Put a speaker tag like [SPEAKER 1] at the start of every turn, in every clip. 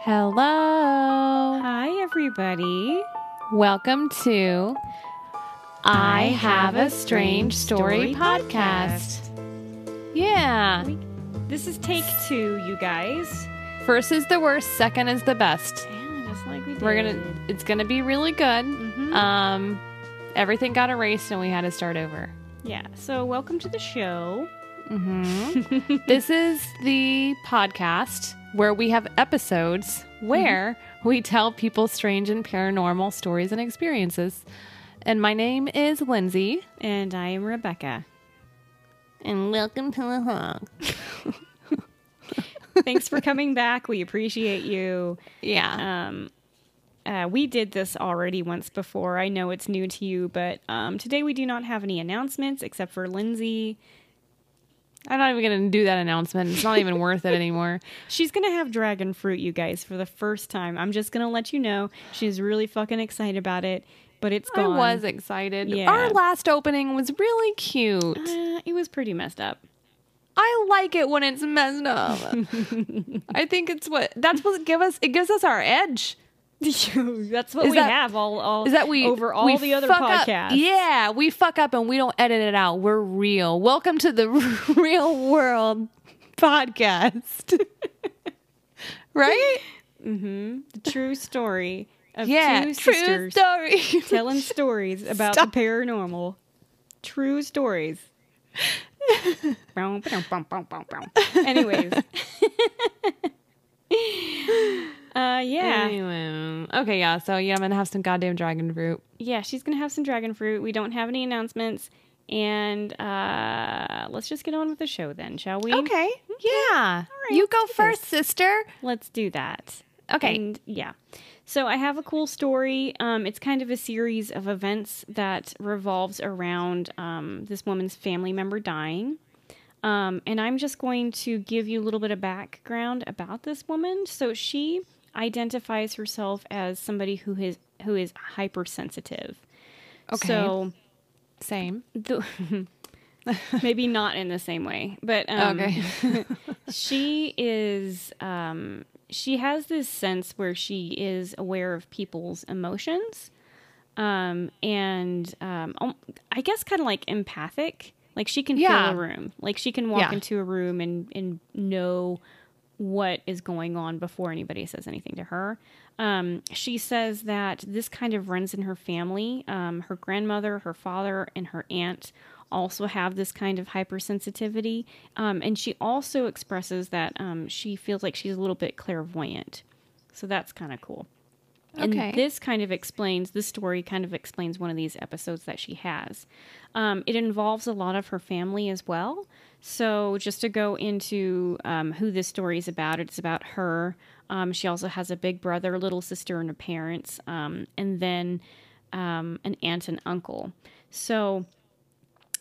[SPEAKER 1] Hello.
[SPEAKER 2] Hi, everybody.
[SPEAKER 1] Welcome to I Have a Strange Story podcast. Yeah.
[SPEAKER 2] This is take two, you guys.
[SPEAKER 1] First is the worst, second is the best.
[SPEAKER 2] Yeah, just like we did.
[SPEAKER 1] We're to it's going to be really good.
[SPEAKER 2] Mhm.
[SPEAKER 1] Um everything got erased and we had to start over.
[SPEAKER 2] yeah. So, welcome to the show.
[SPEAKER 1] Mhm. this is the podcast where we have episodes where we tell people strange and paranormal stories and experiences. And my name is Lindsay.
[SPEAKER 2] And I am Rebecca.
[SPEAKER 1] And welcome to the hog.
[SPEAKER 2] Thanks for coming back. We appreciate you.
[SPEAKER 1] Yeah.
[SPEAKER 2] Um, uh, we did this already once before. I know it's new to you, but um, today we do not have any announcements except for Lindsay.
[SPEAKER 1] I'm not even going to do that announcement. It's not even worth it anymore.
[SPEAKER 2] She's gonna have dragon fruit, you guys, for the first time. I'm just gonna let you know. She's really fucking excited about it, but it's
[SPEAKER 1] I
[SPEAKER 2] gone.
[SPEAKER 1] was excited.
[SPEAKER 2] Yeah.
[SPEAKER 1] Our last opening was really cute.
[SPEAKER 2] Uh, it was pretty messed up.
[SPEAKER 1] I like it when it's messed up. I think it's what that's what give us it gives us our edge.
[SPEAKER 2] That's what
[SPEAKER 1] Is
[SPEAKER 2] we
[SPEAKER 1] that-
[SPEAKER 2] have all, all
[SPEAKER 1] Is that we
[SPEAKER 2] over all
[SPEAKER 1] we
[SPEAKER 2] the other
[SPEAKER 1] fuck up.
[SPEAKER 2] podcasts.
[SPEAKER 1] Yeah, we fuck up and we don't edit it out. We're real. Welcome to the real world podcast. right? mm-hmm.
[SPEAKER 2] the true story of
[SPEAKER 1] Yeah,
[SPEAKER 2] two
[SPEAKER 1] true
[SPEAKER 2] sisters
[SPEAKER 1] story.
[SPEAKER 2] telling stories about
[SPEAKER 1] Stop.
[SPEAKER 2] the paranormal. True stories. Anyways. Uh yeah.
[SPEAKER 1] Anyway, okay, yeah. So yeah, I'm gonna have some goddamn dragon fruit.
[SPEAKER 2] Yeah, she's gonna have some dragon fruit. We don't have any announcements. And uh let's just get on with the show then, shall we?
[SPEAKER 1] Okay, yeah.
[SPEAKER 2] right,
[SPEAKER 1] you go first,
[SPEAKER 2] this.
[SPEAKER 1] sister.
[SPEAKER 2] Let's do that.
[SPEAKER 1] Okay.
[SPEAKER 2] And yeah. So I have a cool story. Um, it's kind of a series of events that revolves around um, this woman's family member dying. Um, and I'm just going to give you a little bit of background about this woman. So she identifies herself as somebody who is who is hypersensitive.
[SPEAKER 1] Okay.
[SPEAKER 2] So
[SPEAKER 1] Same.
[SPEAKER 2] the, maybe not in the same way, but um,
[SPEAKER 1] Okay.
[SPEAKER 2] she is um she has this sense where she is aware of people's emotions um and um i guess kind of like empathic like she can
[SPEAKER 1] Yeah.
[SPEAKER 2] feel a room like she can walk
[SPEAKER 1] Yeah.
[SPEAKER 2] into a room and and know what is going on before anybody says anything to her um, she says that this kind of runs in her family um, her grandmother her father and her aunt also have this kind of hypersensitivity. Um, and she also expresses that um, she feels like she's a little bit clairvoyant. So that's kind of cool.
[SPEAKER 1] Okay.
[SPEAKER 2] And this kind of explains, this story kind of explains one of these episodes that she has. Um, it involves a lot of her family as well. So just to go into um, who this story is about, it's about her. Um, she also has a big brother, little sister, and her parents, um, and then um, an aunt and uncle. So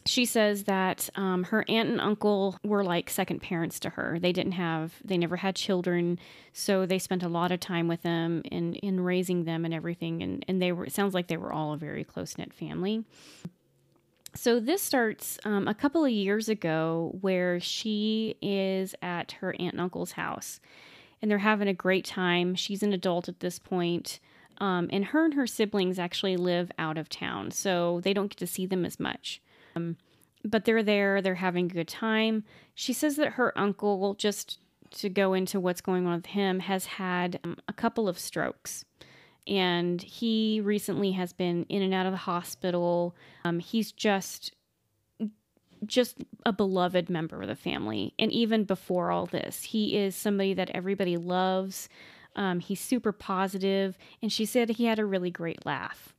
[SPEAKER 2] she says that um, her aunt and uncle were like second parents to her. They didn't have, they never had children, so they spent a lot of time with them in in raising them and everything. And and they were, it sounds like they were all a very close knit family. So this starts um, a couple of years ago, where she is at her aunt and uncle's house, and they're having a great time. She's an adult at this point. Um, and her and her siblings actually live out of town, so they don't get to see them as much but they're there, they're having a good time. She says that her uncle, just to go into what's going on with him, has had um, a couple of strokes. And he recently has been in and out of the hospital. Um, he's just just a beloved member of the family. And even before all this, he is somebody that everybody loves. Um, he's super positive, and she said he had a really great laugh.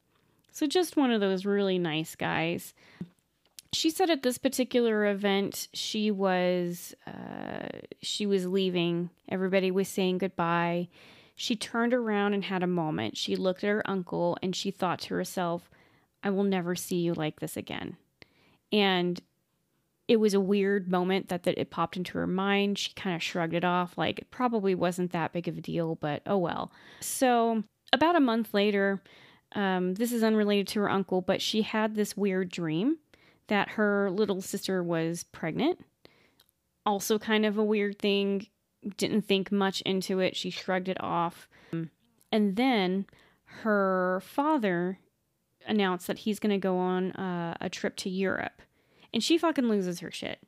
[SPEAKER 2] So just one of those really nice guys she said at this particular event she was uh, she was leaving. Everybody was saying goodbye. She turned around and had a moment. She looked at her uncle and she thought to herself i will never see you like this again. And it was a weird moment that, that it popped into her mind. She kind of shrugged it off like it probably wasn't that big of a deal but oh well. So about a month later um, this is unrelated to her uncle but she had this weird dream that her little sister was pregnant. Also, kind of a weird thing. didn't think much into it. She shrugged it off. And then her father announced that he's going to go on uh, a trip to Europe. And she fucking loses her shit.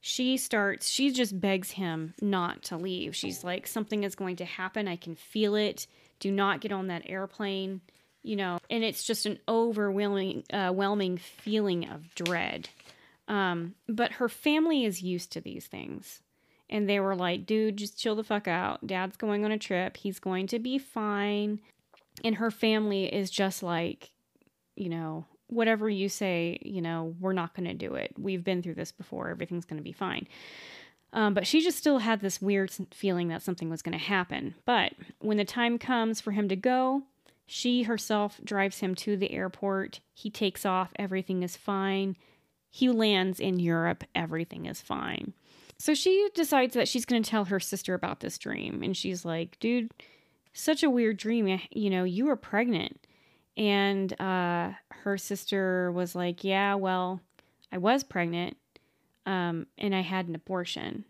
[SPEAKER 2] She starts, she just begs him not to leave. She's like, something is going to happen. I can feel it. Do not get on that airplane. You know, and it's just an overwhelming, uh, whelming feeling of dread. Um, but her family is used to these things. And they were like, dude, just chill the fuck out. Dad's going on a trip. He's going to be fine. And her family is just like, you know, whatever you say, you know, we're not going to do it. We've been through this before. Everything's going to be fine. Um, but she just still had this weird feeling that something was going to happen. But when the time comes for him to go, she herself drives him to the airport. He takes off. Everything is fine. He lands in Europe. Everything is fine. So she decides that she's going to tell her sister about this dream. And she's like, dude, such a weird dream. You know, you were pregnant. And uh, her sister was like, Yeah, well, I was pregnant um, and I had an abortion.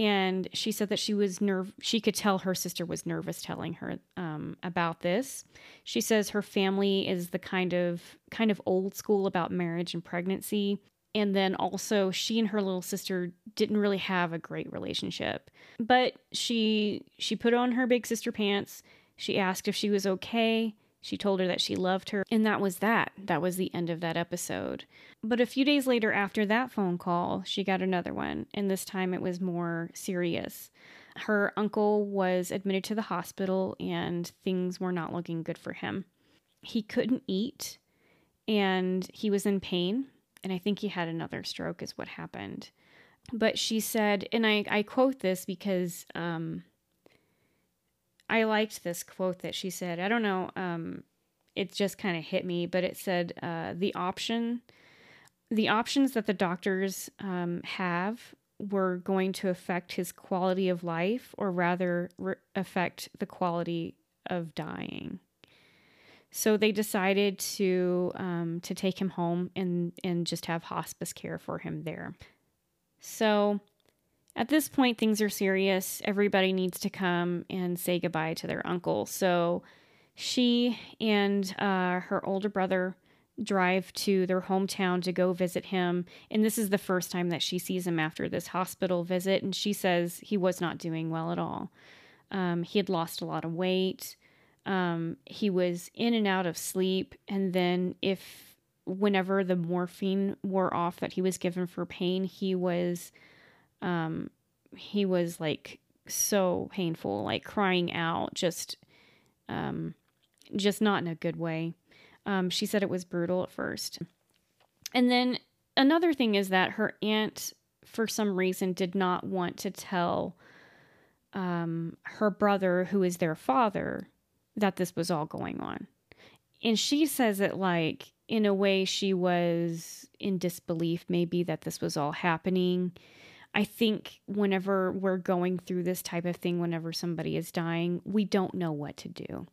[SPEAKER 2] And she said that she was nerve. She could tell her sister was nervous telling her um, about this. She says her family is the kind of kind of old school about marriage and pregnancy, and then also she and her little sister didn't really have a great relationship. But she she put on her big sister pants. She asked if she was okay. She told her that she loved her, and that was that. That was the end of that episode. But a few days later, after that phone call, she got another one, and this time it was more serious. Her uncle was admitted to the hospital, and things were not looking good for him. He couldn't eat, and he was in pain, and I think he had another stroke, is what happened. But she said, and I, I quote this because um, I liked this quote that she said. I don't know, um, it just kind of hit me, but it said uh, the option, the options that the doctors um, have were going to affect his quality of life, or rather re- affect the quality of dying. So they decided to um, to take him home and and just have hospice care for him there. So at this point, things are serious. Everybody needs to come and say goodbye to their uncle. So she and uh, her older brother drive to their hometown to go visit him. And this is the first time that she sees him after this hospital visit. And she says he was not doing well at all. Um, he had lost a lot of weight. Um, he was in and out of sleep. And then, if whenever the morphine wore off that he was given for pain, he was um, he was like so painful, like crying out, just, um, just not in a good way. Um, she said it was brutal at first. And then another thing is that her aunt, for some reason, did not want to tell um, her brother, who is their father, that this was all going on. And she says it like, in a way, she was in disbelief, maybe that this was all happening I think whenever we're going through this type of thing, whenever somebody is dying, we don't know what to do.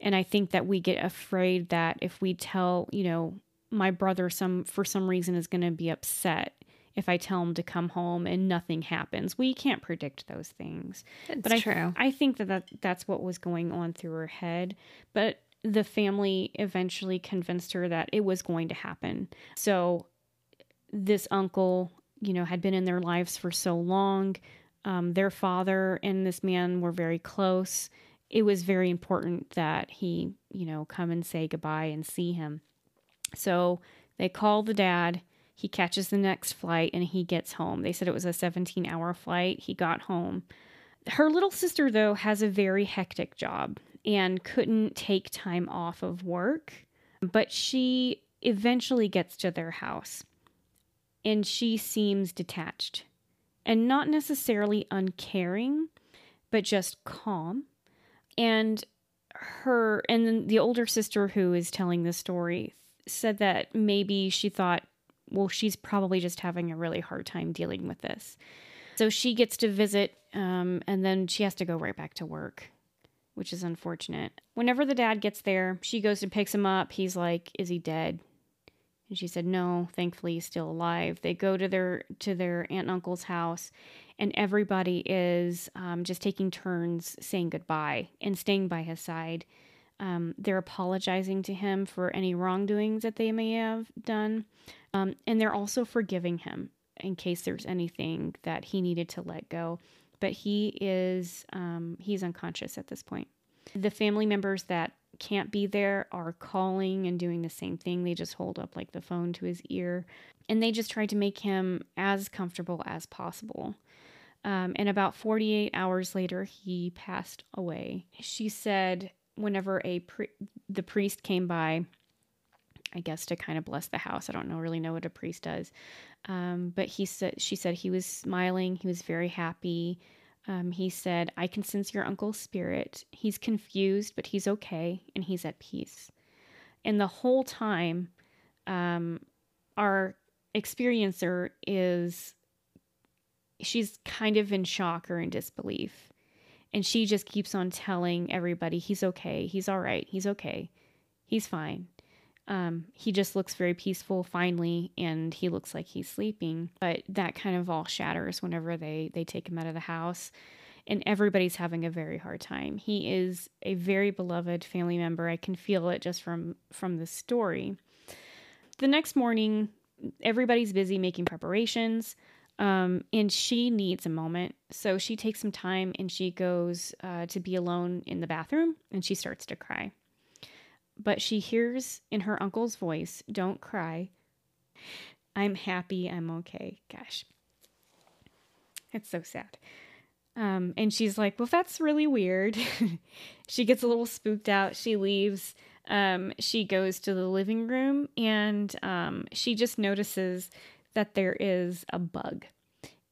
[SPEAKER 2] And I think that we get afraid that if we tell, you know, my brother some for some reason is going to be upset if I tell him to come home and nothing happens. We can't predict those things.
[SPEAKER 1] It's
[SPEAKER 2] but I,
[SPEAKER 1] true.
[SPEAKER 2] I think that, that that's what was going on through her head. But the family eventually convinced her that it was going to happen. So this uncle you know, had been in their lives for so long. Um, their father and this man were very close. It was very important that he, you know, come and say goodbye and see him. So they call the dad. He catches the next flight and he gets home. They said it was a 17 hour flight. He got home. Her little sister, though, has a very hectic job and couldn't take time off of work, but she eventually gets to their house and she seems detached and not necessarily uncaring, but just calm. And her and then the older sister who is telling the story said that maybe she thought, well, she's probably just having a really hard time dealing with this. So she gets to visit, um, and then she has to go right back to work, which is unfortunate. Whenever the dad gets there, she goes and picks him up. He's like, Is he dead? And she said, "No, thankfully he's still alive." They go to their to their aunt and uncle's house, and everybody is um, just taking turns saying goodbye and staying by his side. Um, they're apologizing to him for any wrongdoings that they may have done, um, and they're also forgiving him in case there's anything that he needed to let go. But he is um, he's unconscious at this point. The family members that can't be there are calling and doing the same thing. They just hold up like the phone to his ear and they just try to make him as comfortable as possible. Um, and about 48 hours later, he passed away. She said, whenever a pri- the priest came by, I guess to kind of bless the house. I don't know really know what a priest does, um, but he said she said he was smiling. He was very happy. Um, he said, I can sense your uncle's spirit. He's confused, but he's okay and he's at peace. And the whole time, um, our experiencer is, she's kind of in shock or in disbelief. And she just keeps on telling everybody, he's okay. He's all right. He's okay. He's fine. Um, he just looks very peaceful finally, and he looks like he's sleeping. But that kind of all shatters whenever they they take him out of the house, and everybody's having a very hard time. He is a very beloved family member. I can feel it just from from the story. The next morning, everybody's busy making preparations. Um, and she needs a moment. So she takes some time and she goes uh, to be alone in the bathroom and she starts to cry but she hears in her uncle's voice, Don't cry. I'm happy. I'm okay. Gosh. It's so sad. Um, and she's like, Well, that's really weird. she gets a little spooked out. She leaves. Um, she goes to the living room and um, she just notices that there is a bug.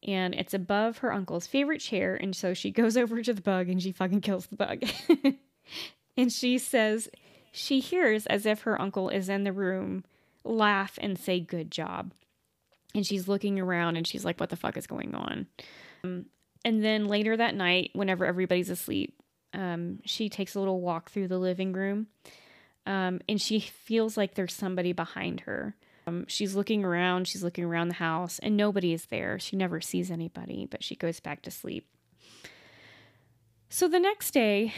[SPEAKER 2] And it's above her uncle's favorite chair. And so she goes over to the bug and she fucking kills the bug. and she says, she hears, as if her uncle is in the room, laugh and say, Good job. And she's looking around and she's like, What the fuck is going on? Um, and then later that night, whenever everybody's asleep, um, she takes a little walk through the living room um, and she feels like there's somebody behind her. Um, she's looking around, she's looking around the house, and nobody is there. She never sees anybody, but she goes back to sleep. So the next day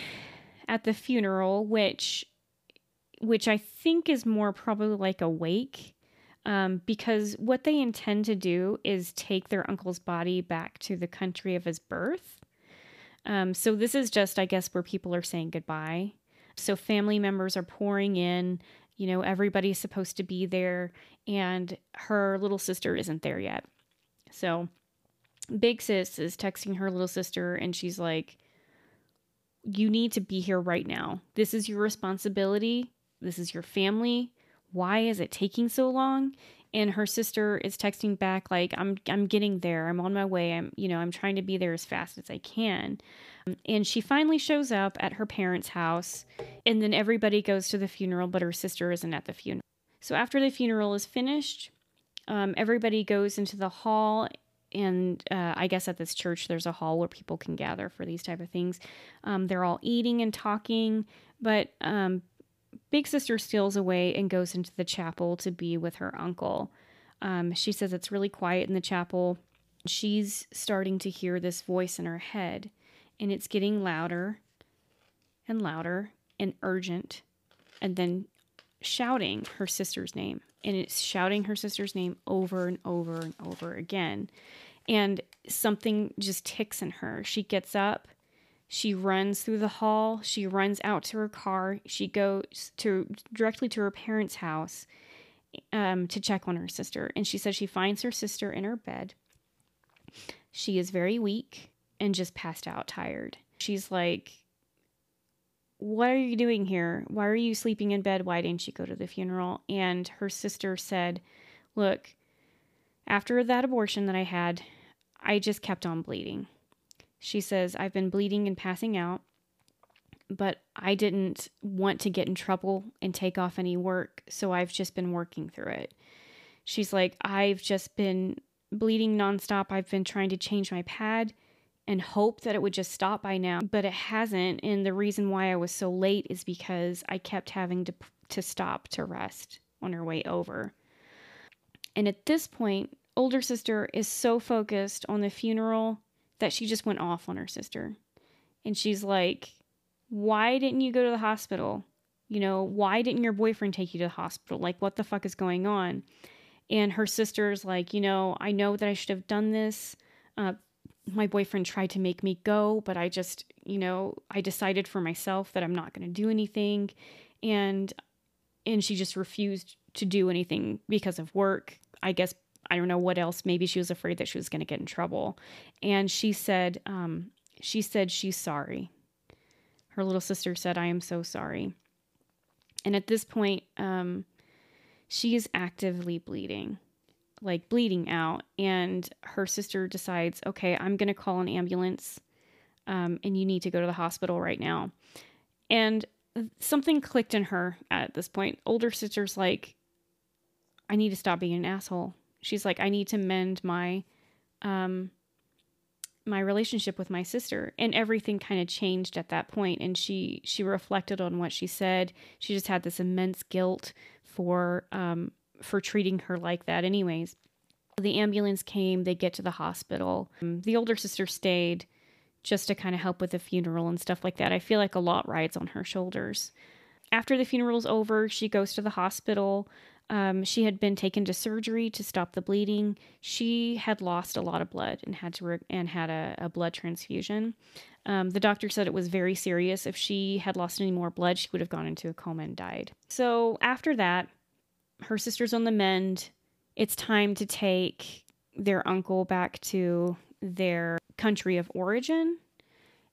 [SPEAKER 2] at the funeral, which which I think is more probably like a wake. Um, because what they intend to do is take their uncle's body back to the country of his birth. Um, so this is just, I guess, where people are saying goodbye. So family members are pouring in. You know, everybody's supposed to be there, and her little sister isn't there yet. So Big Sis is texting her little sister, and she's like, You need to be here right now. This is your responsibility. This is your family. Why is it taking so long? And her sister is texting back like I'm I'm getting there. I'm on my way. I'm you know, I'm trying to be there as fast as I can. And she finally shows up at her parents' house and then everybody goes to the funeral but her sister isn't at the funeral. So after the funeral is finished, um, everybody goes into the hall and uh, I guess at this church there's a hall where people can gather for these type of things. Um, they're all eating and talking, but um, Big sister steals away and goes into the chapel to be with her uncle. Um, she says it's really quiet in the chapel. She's starting to hear this voice in her head, and it's getting louder and louder and urgent, and then shouting her sister's name. And it's shouting her sister's name over and over and over again. And something just ticks in her. She gets up she runs through the hall. She runs out to her car. She goes to directly to her parents' house um, to check on her sister. And she says she finds her sister in her bed. She is very weak and just passed out, tired. She's like, What are you doing here? Why are you sleeping in bed? Why didn't you go to the funeral? And her sister said, Look, after that abortion that I had, I just kept on bleeding. She says, I've been bleeding and passing out, but I didn't want to get in trouble and take off any work, so I've just been working through it. She's like, I've just been bleeding nonstop. I've been trying to change my pad and hope that it would just stop by now, but it hasn't. And the reason why I was so late is because I kept having to to stop to rest on her way over. And at this point, older sister is so focused on the funeral that she just went off on her sister. And she's like, Why didn't you go to the hospital? You know, why didn't your boyfriend take you to the hospital? Like, what the fuck is going on? And her sister's like, You know, I know that I should have done this. Uh, my boyfriend tried to make me go, but I just, you know, I decided for myself that I'm not going to do anything. And and she just refused to do anything because of work. I guess I don't know what else. Maybe she was afraid that she was going to get in trouble. And she said, um, she said she's sorry. Her little sister said, "I am so sorry." And at this point, um, she is actively bleeding, like bleeding out. And her sister decides, "Okay, I'm going to call an ambulance, um, and you need to go to the hospital right now." And something clicked in her at this point. Older sister's like, I need to stop being an asshole. She's like, I need to mend my um my relationship with my sister and everything kind of changed at that point and she she reflected on what she said she just had this immense guilt for um for treating her like that anyways the ambulance came they get to the hospital the older sister stayed just to kind of help with the funeral and stuff like that. I feel like a lot rides on her shoulders. After the funeral's over, she goes to the hospital. Um, she had been taken to surgery to stop the bleeding. She had lost a lot of blood and had to re- and had a, a blood transfusion. Um, the doctor said it was very serious. If she had lost any more blood, she would have gone into a coma and died. So after that, her sister's on the mend. It's time to take their uncle back to their country of origin.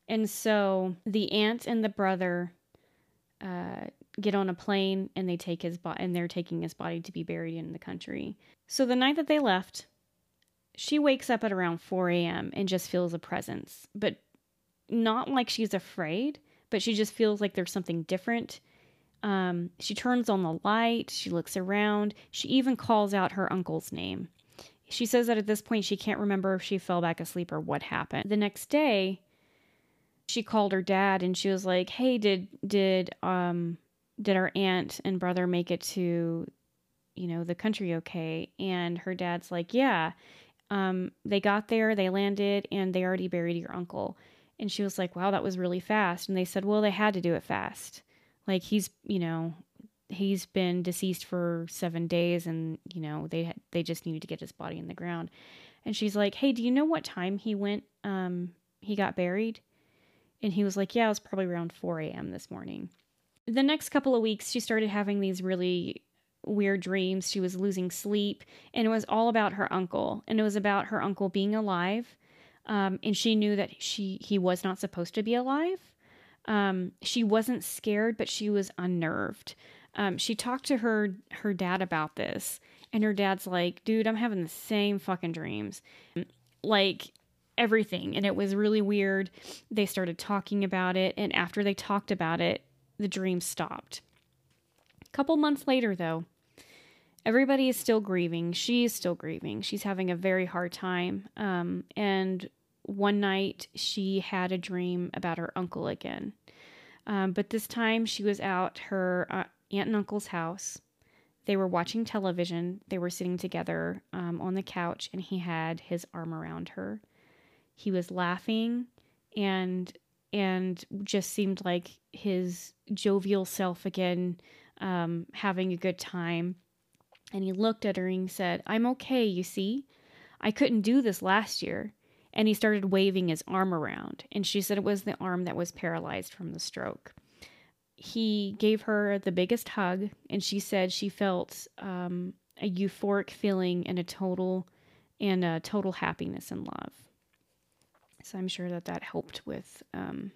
[SPEAKER 2] And so the aunt and the brother uh, get on a plane and they take his body and they're taking his body to be buried in the country. So the night that they left, she wakes up at around 4 a.m. and just feels a presence, but not like she's afraid, but she just feels like there's something different. Um, she turns on the light, she looks around, she even calls out her uncle's name. She says that at this point she can't remember if she fell back asleep or what happened. The next day, she called her dad and she was like, "Hey, did did um did our aunt and brother make it to you know, the country okay?" And her dad's like, "Yeah. Um they got there, they landed and they already buried your uncle." And she was like, "Wow, that was really fast." And they said, "Well, they had to do it fast." Like he's, you know, he's been deceased for seven days and you know they they just needed to get his body in the ground and she's like hey do you know what time he went um he got buried and he was like yeah it was probably around 4 a.m this morning the next couple of weeks she started having these really weird dreams she was losing sleep and it was all about her uncle and it was about her uncle being alive um, and she knew that she he was not supposed to be alive um, she wasn't scared but she was unnerved um, she talked to her her dad about this, and her dad's like, "Dude, I'm having the same fucking dreams, like everything." And it was really weird. They started talking about it, and after they talked about it, the dream stopped. A couple months later, though, everybody is still grieving. She is still grieving. She's having a very hard time. Um, and one night, she had a dream about her uncle again. Um, but this time, she was out her uh, aunt and uncle's house. They were watching television. They were sitting together um, on the couch, and he had his arm around her. He was laughing and and just seemed like his jovial self again, um, having a good time. And he looked at her and said, I'm okay, you see. I couldn't do this last year. And he started waving his arm around. And she said it was the arm that was paralyzed from the stroke he gave her the biggest hug, and she said she felt um, a euphoric feeling and a total and a total happiness and love. So I'm sure that that helped with um,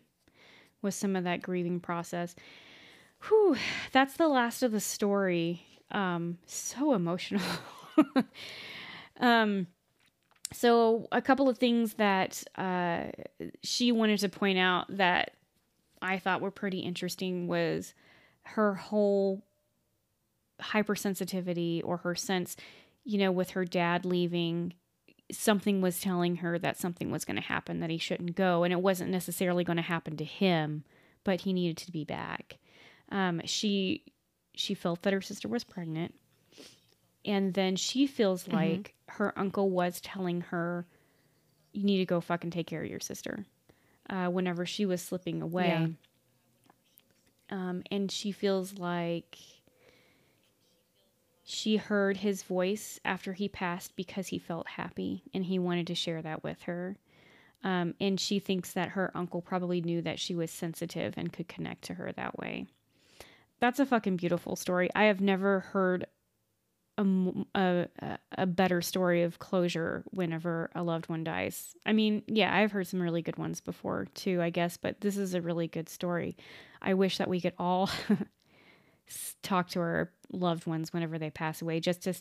[SPEAKER 2] with some of that grieving process. Whew, that's the last of the story. Um, so emotional. um, so a couple of things that uh, she wanted to point out that I thought were pretty interesting was her whole hypersensitivity or her sense, you know, with her dad leaving, something was telling her that something was going to happen, that he shouldn't go. And it wasn't necessarily going to happen to him, but he needed to be back. Um, she she felt that her sister was pregnant and then she feels like her uncle was telling her, "You need to go fucking take care of your sister." Uh, whenever she was slipping away,
[SPEAKER 1] Yeah.
[SPEAKER 2] um, and she feels like she heard his voice after he passed because he felt happy and he wanted to share that with her. Um, and she thinks that her uncle probably knew that she was sensitive and could connect to her that way. That's a fucking beautiful story. I have never heard a a better story of closure whenever a loved one dies. I mean, yeah, I've heard some really good ones before too, I guess, but this is a really good story. I wish that we could all talk to our loved ones whenever they pass away just to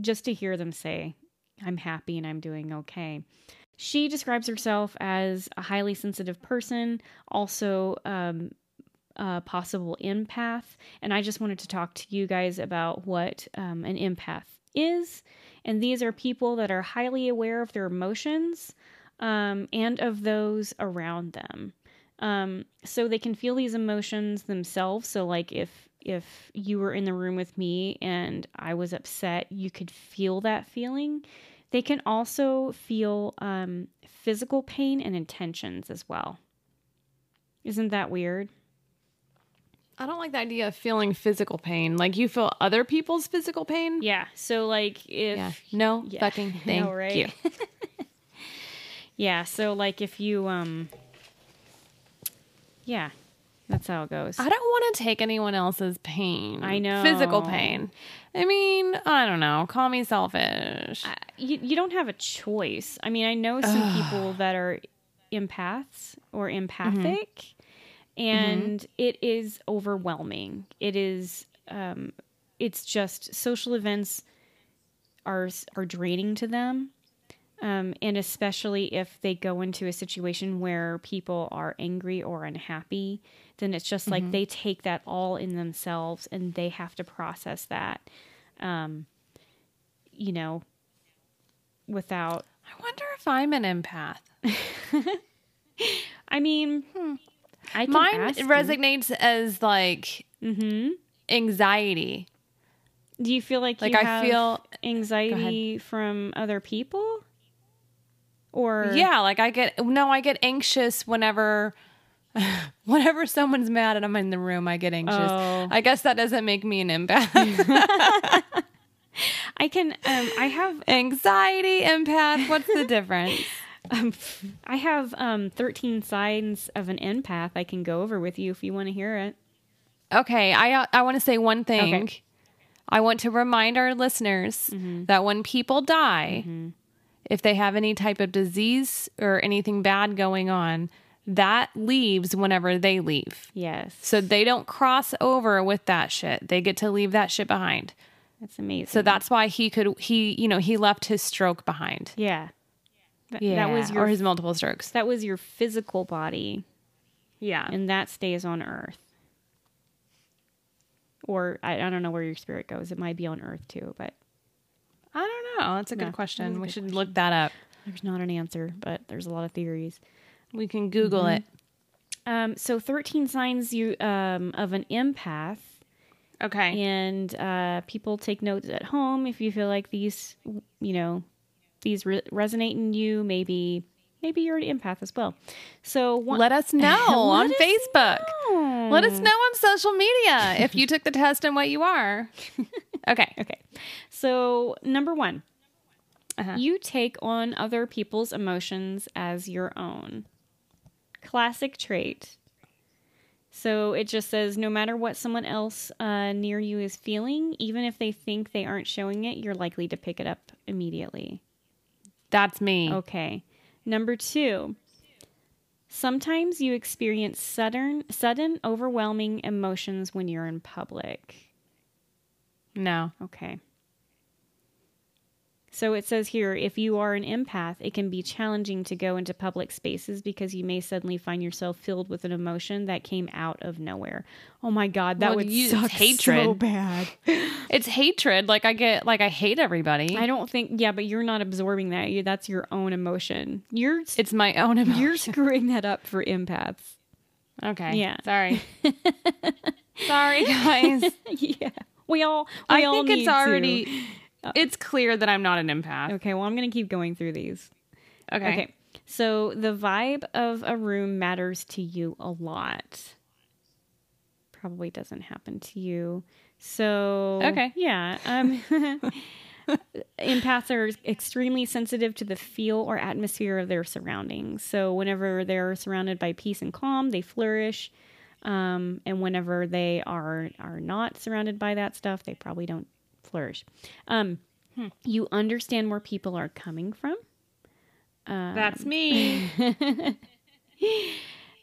[SPEAKER 2] just to hear them say I'm happy and I'm doing okay. She describes herself as a highly sensitive person, also um, a possible empath, and I just wanted to talk to you guys about what um, an empath is. And these are people that are highly aware of their emotions um, and of those around them. Um, so they can feel these emotions themselves. So, like if if you were in the room with me and I was upset, you could feel that feeling. They can also feel um, physical pain and intentions as well. Isn't that weird?
[SPEAKER 1] I don't like the idea of feeling physical pain. Like you feel other people's physical pain.
[SPEAKER 2] Yeah. So, like, if
[SPEAKER 1] Yeah. No
[SPEAKER 2] Yeah.
[SPEAKER 1] fucking thank
[SPEAKER 2] know, right?
[SPEAKER 1] you.
[SPEAKER 2] yeah, so like if you um, yeah, that's how it goes.
[SPEAKER 1] I don't want to take anyone else's pain.
[SPEAKER 2] I know.
[SPEAKER 1] Physical pain. I mean, I don't know. Call me selfish.
[SPEAKER 2] I- you, you don't have a choice. I mean, I know some people that are empaths or empathic, and it is overwhelming. It is, um, it's just social events are are draining to them, um, and especially if they go into a situation where people are angry or unhappy, then it's just like they take that all in themselves, and they have to process that. Um, you know, without
[SPEAKER 1] I wonder if I'm an empath.
[SPEAKER 2] I mean, I can
[SPEAKER 1] Mine
[SPEAKER 2] ask you.
[SPEAKER 1] resonates as like
[SPEAKER 2] mm-hmm.
[SPEAKER 1] anxiety.
[SPEAKER 2] Do you feel like
[SPEAKER 1] Like
[SPEAKER 2] you
[SPEAKER 1] I
[SPEAKER 2] have
[SPEAKER 1] feel
[SPEAKER 2] anxiety from other people, or
[SPEAKER 1] Yeah, like I get no, I get anxious whenever whenever someone's mad and I'm in the room, I get anxious.
[SPEAKER 2] Oh.
[SPEAKER 1] I guess that doesn't make me an empath.
[SPEAKER 2] I can. Um, I have
[SPEAKER 1] Anxiety, empath, what's the difference?
[SPEAKER 2] um, I have um, thirteen signs of an empath. I can go over with you if you want to hear it.
[SPEAKER 1] Okay, I I want to say one thing.
[SPEAKER 2] Okay.
[SPEAKER 1] I want to remind our listeners that when people die, if they have any type of disease or anything bad going on, that leaves whenever they leave.
[SPEAKER 2] Yes,
[SPEAKER 1] So they don't cross over with that shit. They get to leave that shit behind.
[SPEAKER 2] that's amazing.
[SPEAKER 1] So that's why he could he you know he left his stroke behind.
[SPEAKER 2] yeah, Th-
[SPEAKER 1] Yeah,
[SPEAKER 2] that was your
[SPEAKER 1] or his multiple strokes.
[SPEAKER 2] that was your physical body,
[SPEAKER 1] Yeah,
[SPEAKER 2] and that stays on Earth. Or I, I don't know where your spirit goes. It might be on Earth too, but
[SPEAKER 1] I don't know. That's a
[SPEAKER 2] No,
[SPEAKER 1] good question.
[SPEAKER 2] a
[SPEAKER 1] We
[SPEAKER 2] good
[SPEAKER 1] should look that up.
[SPEAKER 2] there's not an answer. But there's a lot of theories.
[SPEAKER 1] We can Google
[SPEAKER 2] Mm-hmm.
[SPEAKER 1] it.
[SPEAKER 2] Um, so 13 signs you um, of an empath,
[SPEAKER 1] Okay.
[SPEAKER 2] and uh, people take notes at home if you feel like these, you know, these re- resonate in you. Maybe, maybe you're an empath as well. So one,
[SPEAKER 1] Let us know on
[SPEAKER 2] us
[SPEAKER 1] Facebook. Let us know on social media if you took the test and what you are. okay.
[SPEAKER 2] Okay. So number one,
[SPEAKER 1] Uh-huh.
[SPEAKER 2] you take on other people's emotions as your own. Classic trait. So it just says no matter what someone else uh, near you is feeling, even if they think they aren't showing it, you're likely to pick it up immediately.
[SPEAKER 1] That's me.
[SPEAKER 2] Okay. Number two. Sometimes you experience sudden, sudden, overwhelming emotions when you're in public.
[SPEAKER 1] No.
[SPEAKER 2] Okay. So it says here if you are an empath, it can be challenging to go into public spaces because you may suddenly find yourself filled with an emotion that came out of nowhere. Oh my god, that
[SPEAKER 1] Well,
[SPEAKER 2] would
[SPEAKER 1] you-
[SPEAKER 2] suck
[SPEAKER 1] hatred.
[SPEAKER 2] so bad.
[SPEAKER 1] It's hatred. Like I get like I hate everybody.
[SPEAKER 2] I don't think yeah, but you're not absorbing that. You that's your own emotion. You're
[SPEAKER 1] it's my own emotion.
[SPEAKER 2] you're screwing that up for empaths.
[SPEAKER 1] okay.
[SPEAKER 2] Yeah.
[SPEAKER 1] Sorry. Sorry guys.
[SPEAKER 2] yeah. We all we
[SPEAKER 1] I
[SPEAKER 2] all
[SPEAKER 1] think
[SPEAKER 2] need
[SPEAKER 1] it's
[SPEAKER 2] to.
[SPEAKER 1] Already it's clear that I'm not an empath.
[SPEAKER 2] Okay, well, I'm going to keep going through these.
[SPEAKER 1] Okay.
[SPEAKER 2] Okay. So the vibe of a room matters to you a lot. Probably doesn't happen to you. So
[SPEAKER 1] Okay.
[SPEAKER 2] yeah. Um, empaths are extremely sensitive to the feel or atmosphere of their surroundings. So whenever they're surrounded by peace and calm, they flourish. Um, and whenever they are are not surrounded by that stuff, they probably don't flourish. Um, You understand where people are coming from.
[SPEAKER 1] That's me.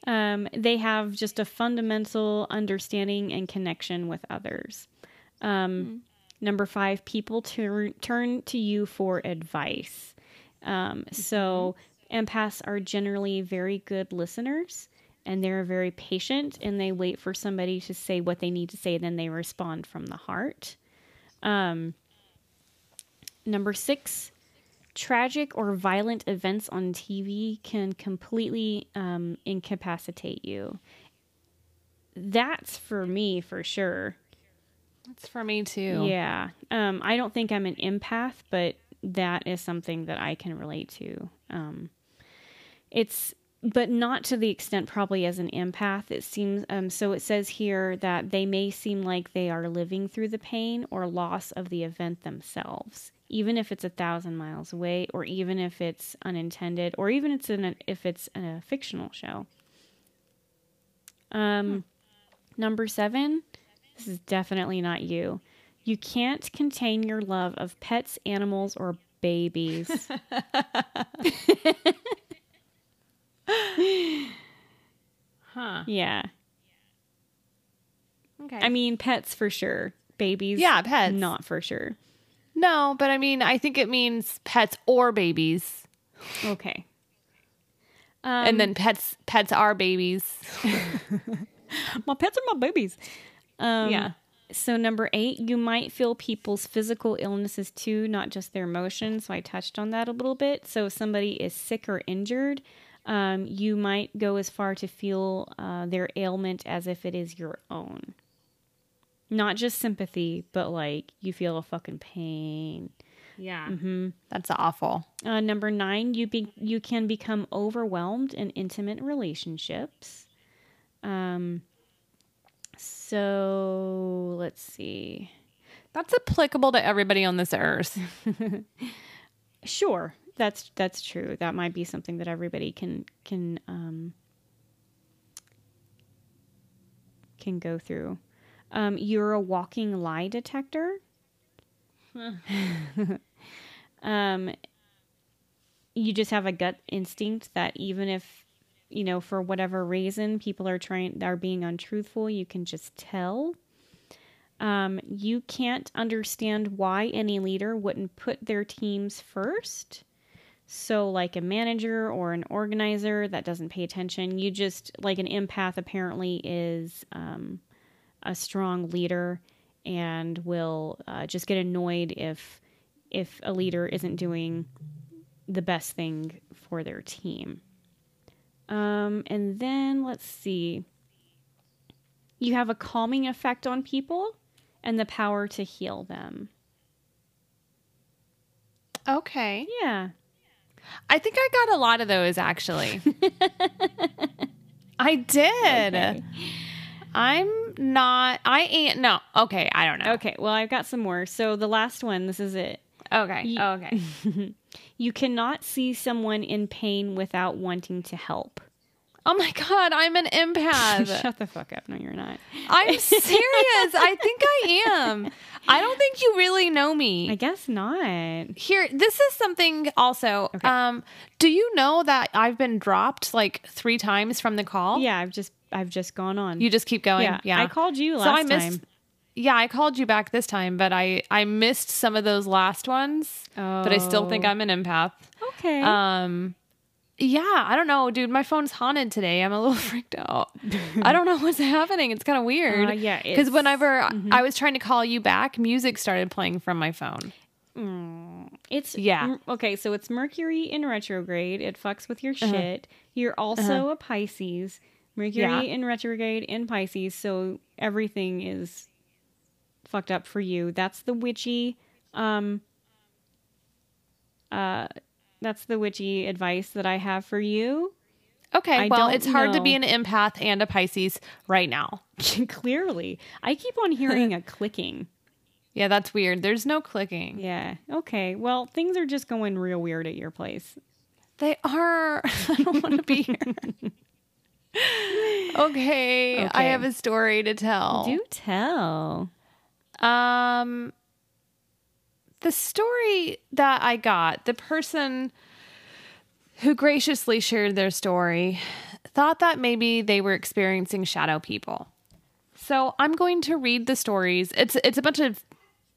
[SPEAKER 2] Um, they have just a fundamental understanding and connection with others. Um, Number five, people turn turn to you for advice. Um, So empaths are generally very good listeners, and they're very patient, and they wait for somebody to say what they need to say, then they respond from the heart. Um, number six, tragic or violent events on TV can completely um, incapacitate you. That's for me for sure.
[SPEAKER 1] That's for me too.
[SPEAKER 2] Yeah. Um, I don't think I'm an empath, but that is something that I can relate to. Um, it's, but not to the extent probably as an empath. It seems, um, so it says here that they may seem like they are living through the pain or loss of the event themselves, even if it's a thousand miles away, or even if it's unintended, or even it's in a, if it's in a fictional show. Um, number seven, this is definitely not you. You can't contain your love of pets, animals, or babies.
[SPEAKER 1] Huh.
[SPEAKER 2] yeah.
[SPEAKER 1] Okay.
[SPEAKER 2] I mean, pets for sure. Babies,
[SPEAKER 1] Yeah, pets.
[SPEAKER 2] not for sure.
[SPEAKER 1] no, but I mean, I think it means pets or babies,
[SPEAKER 2] Okay.
[SPEAKER 1] and then pets pets are babies.
[SPEAKER 2] My pets are my babies. Um,
[SPEAKER 1] yeah.
[SPEAKER 2] So, number eight, you might feel people's physical illnesses too, not just their emotions. So, I touched on that a little bit. So, if somebody is sick or injured, um, you might go as far to feel uh, their ailment as if it is your own. Not just sympathy, but like you feel a fucking pain.
[SPEAKER 1] Yeah. Mm-hmm. That's awful.
[SPEAKER 2] Uh, number nine, you be you can become overwhelmed in intimate relationships. Um. So let's see.
[SPEAKER 1] That's applicable to everybody on this earth.
[SPEAKER 2] Sure, that's that's true. That might be something that everybody can can um, can go through. Um, you're a walking lie detector. um, you just have a gut instinct that even if you know for whatever reason people are trying are being untruthful, you can just tell. Um, you can't understand why any leader wouldn't put their teams first. So, like a manager or an organizer that doesn't pay attention, you just, like an empath, apparently is um, a strong leader and will uh, just get annoyed if if a leader isn't doing the best thing for their team. Um, and then let's see. You have a calming effect on people and the power to heal them.
[SPEAKER 1] Okay.
[SPEAKER 2] Yeah.
[SPEAKER 1] I think I got a lot of those actually. I did.
[SPEAKER 2] Okay.
[SPEAKER 1] I'm not. I ain't. No. Okay. I don't know.
[SPEAKER 2] Okay, well, I've got some more. So the last one, this is it.
[SPEAKER 1] Okay.
[SPEAKER 2] Ye-
[SPEAKER 1] okay.
[SPEAKER 2] You cannot see someone in pain without wanting to help.
[SPEAKER 1] Oh my god, I'm an empath.
[SPEAKER 2] Shut the fuck up. No, you're not.
[SPEAKER 1] I'm serious. I think I am. I don't think you really know me.
[SPEAKER 2] I guess not.
[SPEAKER 1] Here, this is something also.
[SPEAKER 2] Okay.
[SPEAKER 1] Um, do you know that I've been dropped like three times from the call?
[SPEAKER 2] Yeah, I've just I've just gone on.
[SPEAKER 1] You just keep going.
[SPEAKER 2] yeah.
[SPEAKER 1] Yeah.
[SPEAKER 2] I called you
[SPEAKER 1] So
[SPEAKER 2] last
[SPEAKER 1] I missed.
[SPEAKER 2] time.
[SPEAKER 1] Yeah, I called you back this time, but I I missed some of those last ones. Oh. But I still think
[SPEAKER 2] Oh.
[SPEAKER 1] I'm an empath.
[SPEAKER 2] Okay.
[SPEAKER 1] Um, yeah, I don't know, dude. My phone's haunted today. I'm a little freaked out. I don't know what's happening. It's kind of weird.
[SPEAKER 2] Uh, yeah,
[SPEAKER 1] because whenever I was trying to call you back, music started playing from my phone.
[SPEAKER 2] It's
[SPEAKER 1] Yeah.
[SPEAKER 2] okay, so it's Mercury in retrograde. It fucks with your
[SPEAKER 1] Uh-huh.
[SPEAKER 2] shit. You're also a Pisces. Mercury
[SPEAKER 1] Yeah.
[SPEAKER 2] in retrograde in Pisces, so everything is fucked up for you. That's the witchy Um, uh, that's the witchy advice that I have for you.
[SPEAKER 1] Okay,
[SPEAKER 2] I
[SPEAKER 1] well, it's hard to be an empath and a Pisces right now.
[SPEAKER 2] Clearly, I keep on hearing a clicking.
[SPEAKER 1] Yeah, that's weird. There's no clicking.
[SPEAKER 2] Yeah. Okay. Well, things are just going real weird at your place.
[SPEAKER 1] They are. I don't want to be here. okay, I have a story to tell.
[SPEAKER 2] Do tell.
[SPEAKER 1] Um, the story that I got, the person who graciously shared their story thought that maybe they were experiencing shadow people. So I'm going to read the stories. It's it's a bunch of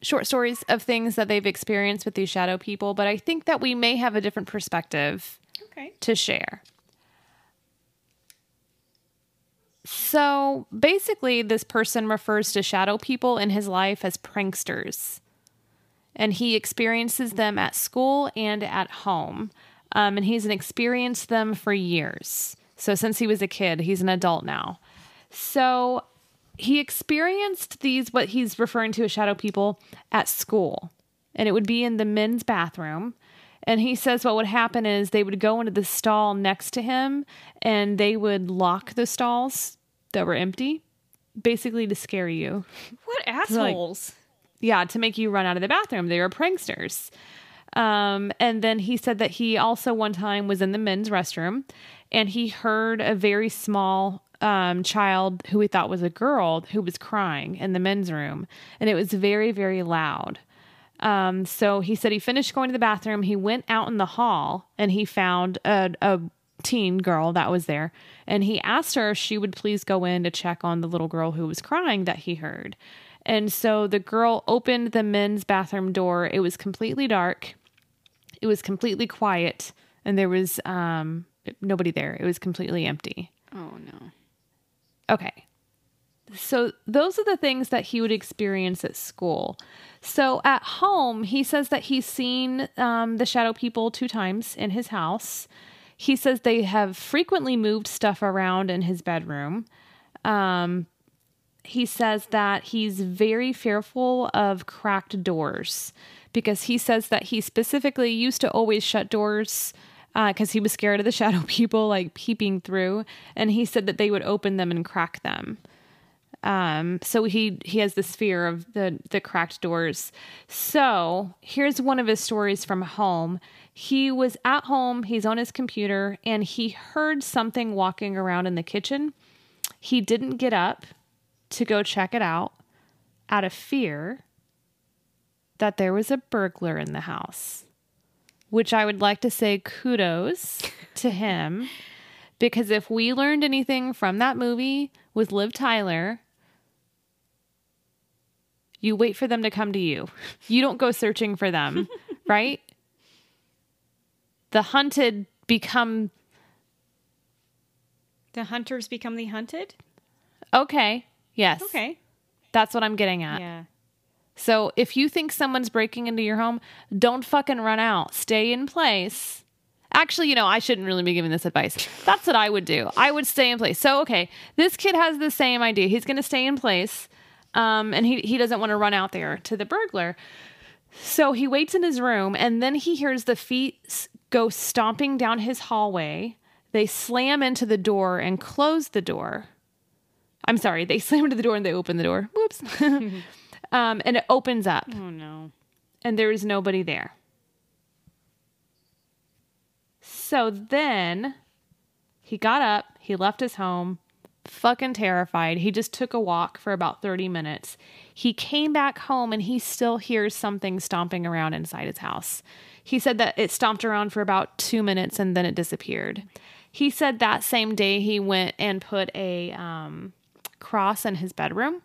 [SPEAKER 1] short stories of things that they've experienced with these shadow people, but I think that we may have a different perspective
[SPEAKER 2] Okay.
[SPEAKER 1] to share. So basically, this person refers to shadow people in his life as pranksters. And he experiences them at school and at home. Um, and he's experienced them for years. So since he was a kid, he's an adult now. So he experienced these, what he's referring to as shadow people, at school. And it would be in the men's bathroom. And he says what would happen is they would go into the stall next to him and they would lock the stalls that were empty, basically to scare you.
[SPEAKER 2] What assholes?
[SPEAKER 1] Yeah, to make you run out of the bathroom. They were pranksters. Um, and then he said that he also one time was in the men's restroom and he heard a very small um, child who he thought was a girl who was crying in the men's room. And it was very, very loud. Um, so he said he finished going to the bathroom. He went out in the hall and he found a, a teen girl that was there. And he asked her if she would please go in to check on the little girl who was crying that he heard. And so the girl opened the men's bathroom door. It was completely dark. It was completely quiet, and there was um, nobody there. It was completely empty.
[SPEAKER 2] Oh no.
[SPEAKER 1] Okay. So those are the things that he would experience at school. So at home, he says that he's seen um, the shadow people two times in his house. He says they have frequently moved stuff around in his bedroom. Um, he says that he's very fearful of cracked doors because he says that he specifically used to always shut doors because he was scared of the shadow people like peeping through and he said that they would open them and crack them. Um so he he has this fear of the the cracked doors. So here's one of his stories from home. He was at home he's on his computer and he heard something walking around in the kitchen. He didn't get up to go check it out out of fear that there was a burglar in the house, which I would like to say kudos to him because if we learned anything from that movie with Liv Tyler, you wait for them to come to you. You don't go searching for them, right? The hunted become
[SPEAKER 2] The hunters become the hunted?
[SPEAKER 1] okay. Yes.
[SPEAKER 2] Okay.
[SPEAKER 1] That's what I'm getting at.
[SPEAKER 2] Yeah.
[SPEAKER 1] So if you think someone's breaking into your home, don't fucking run out. Stay in place. Actually, you know, I shouldn't really be giving this advice. That's what I would do. I would stay in place. So, okay, this kid has the same idea. He's going to stay in place, um, and he he doesn't want to run out there to the burglar. So he waits in his room, and then he hears the feet go stomping down his hallway. They slam into the door and close the door. I'm sorry, they slam into the door and they open the door. Whoops. um, and it opens up
[SPEAKER 2] Oh no.
[SPEAKER 1] and there is nobody there. So then he got up, he left his home, fucking terrified. He just took a walk for about 30 minutes. He came back home and he still hears something stomping around inside his house. He said that it stomped around for about two minutes and then it disappeared. He said that same day he went and put a um, cross in his bedroom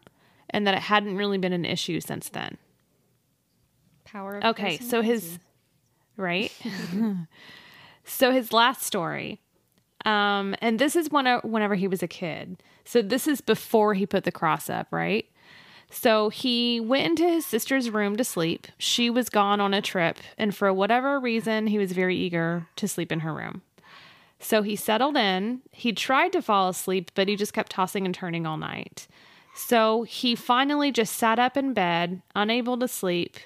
[SPEAKER 1] and that it hadn't really been an issue since then.
[SPEAKER 2] Power of
[SPEAKER 1] Okay, so his right. so his last story, um, and this is when whenever he was a kid. So this is before he put the cross up, right? So he went into his sister's room to sleep. She was gone on a trip, and for whatever reason, he was very eager to sleep in her room. So he settled in. He tried to fall asleep, but he just kept tossing and turning all night. So he finally just sat up in bed, unable to sleep,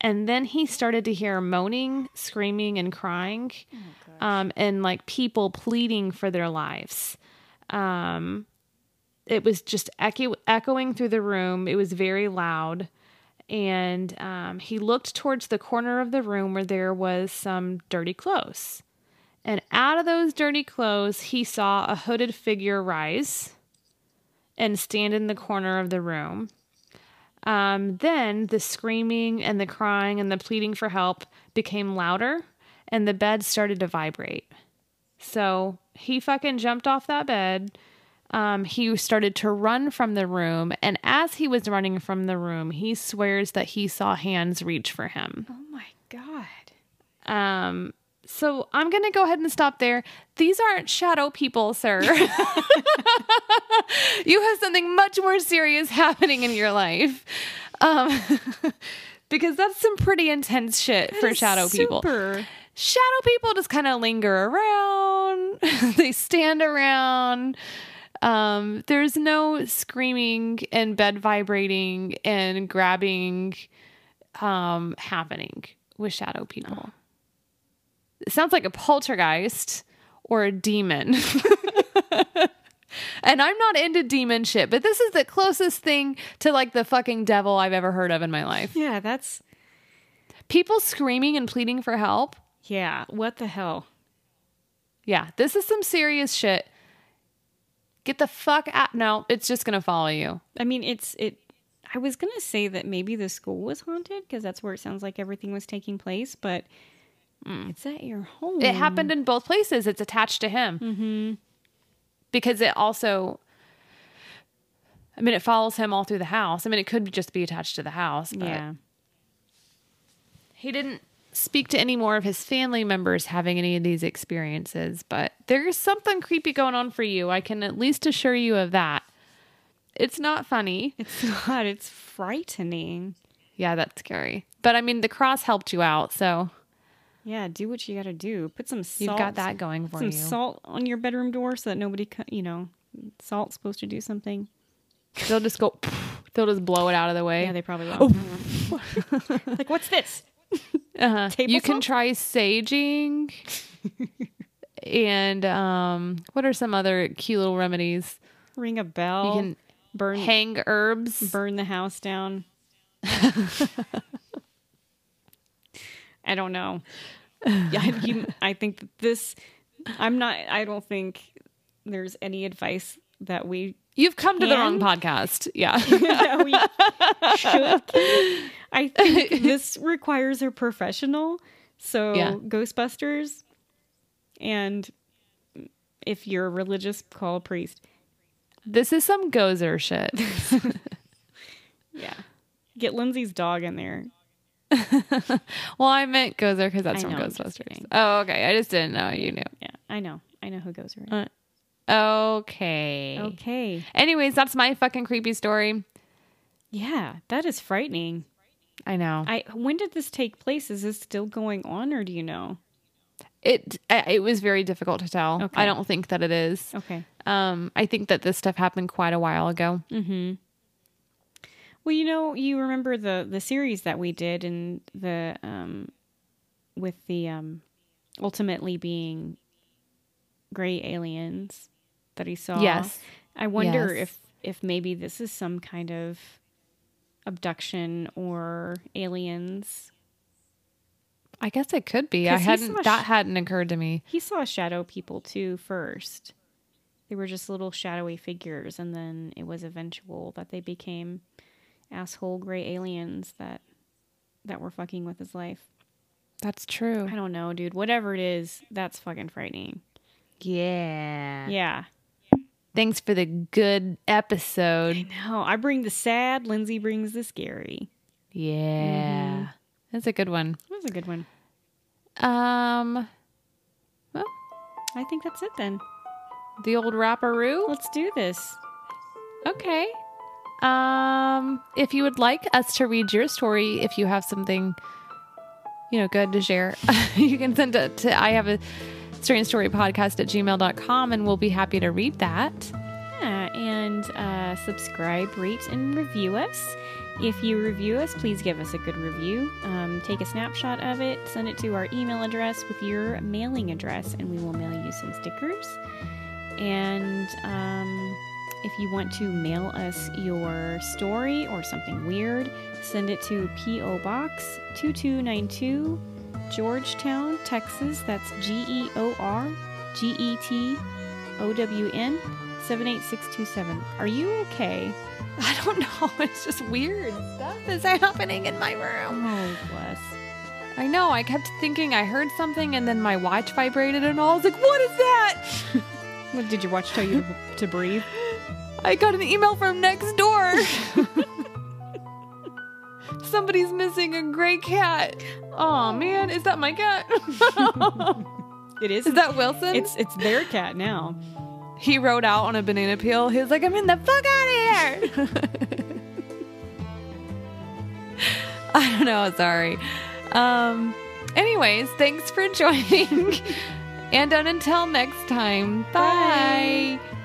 [SPEAKER 1] And then he started to hear moaning, screaming, and crying, um, and like people pleading for their lives. Um, it was just echo- echoing through the room. It was very loud. And um, he looked towards the corner of the room where there was some dirty clothes. And out of those dirty clothes, he saw a hooded figure rise and stand in the corner of the room. Um, then the screaming and the crying and the pleading for help became louder, and the bed started to vibrate. So he fucking jumped off that bed. Um, he started to run from the room, and as he was running from the room, he swears that he saw hands reach for him.
[SPEAKER 2] Oh my god.
[SPEAKER 1] Um, so I'm going to go ahead and stop there. These aren't shadow people, sir. you have something much more serious happening in your life. Um, because that's some pretty intense shit for shadow people.
[SPEAKER 2] Super.
[SPEAKER 1] Shadow people just kind of linger around. they stand around. Um, there's no screaming and bed vibrating and grabbing um, happening with shadow people. It sounds like a poltergeist or a demon. and I'm not into demon shit, but this is the closest thing to like the fucking devil I've ever heard of in my life.
[SPEAKER 2] Yeah, that's
[SPEAKER 1] People screaming and pleading for help.
[SPEAKER 2] yeah. What the hell?
[SPEAKER 1] Yeah, this is some serious shit. Get the fuck out. No, it's just going to follow you.
[SPEAKER 2] I mean, it's it. I was gonna say that maybe the school was haunted because that's where it sounds like everything was taking place, but it's at your home.
[SPEAKER 1] It happened in both places. It's attached to him. Mm-hmm. Because it also, I mean, it follows him all through the house. I mean, it could just be attached to the house. But
[SPEAKER 2] Yeah.
[SPEAKER 1] He didn't speak to any more of his family members having any of these experiences, but there's something creepy going on for you. I can at least assure you of that. It's not funny.
[SPEAKER 2] It's not. It's frightening.
[SPEAKER 1] Yeah, that's scary. But I mean, the cross helped you out, so
[SPEAKER 2] Yeah, do what you got to do. Put some salt.
[SPEAKER 1] you've got that going for
[SPEAKER 2] some
[SPEAKER 1] you.
[SPEAKER 2] Some salt on your bedroom door so that nobody, co- you know, salt's supposed to do something.
[SPEAKER 1] They'll just go, they'll just blow it out of the way.
[SPEAKER 2] Yeah, they probably will. like, what's this?
[SPEAKER 1] Uh-huh. You can try saging. and um, what are some other cute little remedies?
[SPEAKER 2] Ring a bell.
[SPEAKER 1] You can
[SPEAKER 2] burn
[SPEAKER 1] hang herbs.
[SPEAKER 2] burn the house down. I don't know. Yeah, you, I think that this. I'm not. I don't think there's any advice that we
[SPEAKER 1] You've come to the wrong podcast. Yeah.
[SPEAKER 2] we should. I think this requires a professional. So
[SPEAKER 1] Yeah.
[SPEAKER 2] Ghostbusters, and if you're a religious, call a priest.
[SPEAKER 1] this is some gozer shit.
[SPEAKER 2] Yeah, get Lindsay's dog in there.
[SPEAKER 1] well, I meant gozer because that's
[SPEAKER 2] I
[SPEAKER 1] from
[SPEAKER 2] know, I'm just
[SPEAKER 1] Ghostbusters.
[SPEAKER 2] kidding.
[SPEAKER 1] Oh, okay. I just didn't know you knew.
[SPEAKER 2] Yeah, I know. I know who goes.
[SPEAKER 1] Uh, Okay.
[SPEAKER 2] Okay.
[SPEAKER 1] Anyways, that's my fucking creepy story.
[SPEAKER 2] Yeah, that is frightening.
[SPEAKER 1] I know.
[SPEAKER 2] I when did this take place? Is this still going on, or do you know?
[SPEAKER 1] It I- it was very difficult to tell.
[SPEAKER 2] Okay.
[SPEAKER 1] I don't think that it is.
[SPEAKER 2] Okay.
[SPEAKER 1] Um, I think that this stuff happened quite a while ago.
[SPEAKER 2] Well, you know, you remember the the series that we did, and the um, with the um, ultimately being gray aliens that he saw.
[SPEAKER 1] Yes.
[SPEAKER 2] I wonder
[SPEAKER 1] Yes.
[SPEAKER 2] if if maybe this is some kind of abduction or aliens.
[SPEAKER 1] I guess it could be. I hadn't
[SPEAKER 2] saw
[SPEAKER 1] that hadn't occurred to me.
[SPEAKER 2] He saw shadow people too first. They were just little shadowy figures, and then it was eventual that they became asshole gray aliens that that were fucking with his life.
[SPEAKER 1] That's true.
[SPEAKER 2] I don't know, dude. Whatever it is, that's fucking frightening.
[SPEAKER 1] Yeah.
[SPEAKER 2] Yeah.
[SPEAKER 1] Thanks for the good episode.
[SPEAKER 2] No, I bring the sad. Lindsay brings the scary.
[SPEAKER 1] Yeah. That's a good one.
[SPEAKER 2] That was a good one.
[SPEAKER 1] Um well,
[SPEAKER 2] I think that's it then.
[SPEAKER 1] the old rapperoo.
[SPEAKER 2] Let's do this.
[SPEAKER 1] Okay. Um, if you would like us to read your story, if you have something, you know, good to share, you can send it to I have a strange story podcast at gmail.com and we'll be happy to read that.
[SPEAKER 2] Yeah, and uh, subscribe, rate, and review us. If you review us, please give us a good review. Um, take a snapshot of it, send it to our email address with your mailing address, and we will mail you some stickers. And um, if you want to mail us your story or something weird, send it to P.O. Box 2292, Georgetown, Texas. That's G E O R G E T O W N 78627. Are you okay?
[SPEAKER 1] I don't know. It's just weird stuff is happening in my room.
[SPEAKER 2] Oh, bless.
[SPEAKER 1] I know. I kept thinking I heard something and then my watch vibrated and all. I was like, what is that?
[SPEAKER 2] Did your watch tell you to, to breathe?
[SPEAKER 1] I got an email from next door. Somebody's missing a gray cat. Oh man, is that my cat?
[SPEAKER 2] It is.
[SPEAKER 1] is that Wilson?
[SPEAKER 2] It's it's their cat now.
[SPEAKER 1] he rode out on a banana peel. He was like, I'm in the fuck out of here. I don't know. Sorry. Um. Anyways, thanks for joining. and until next time, bye.
[SPEAKER 2] Bye.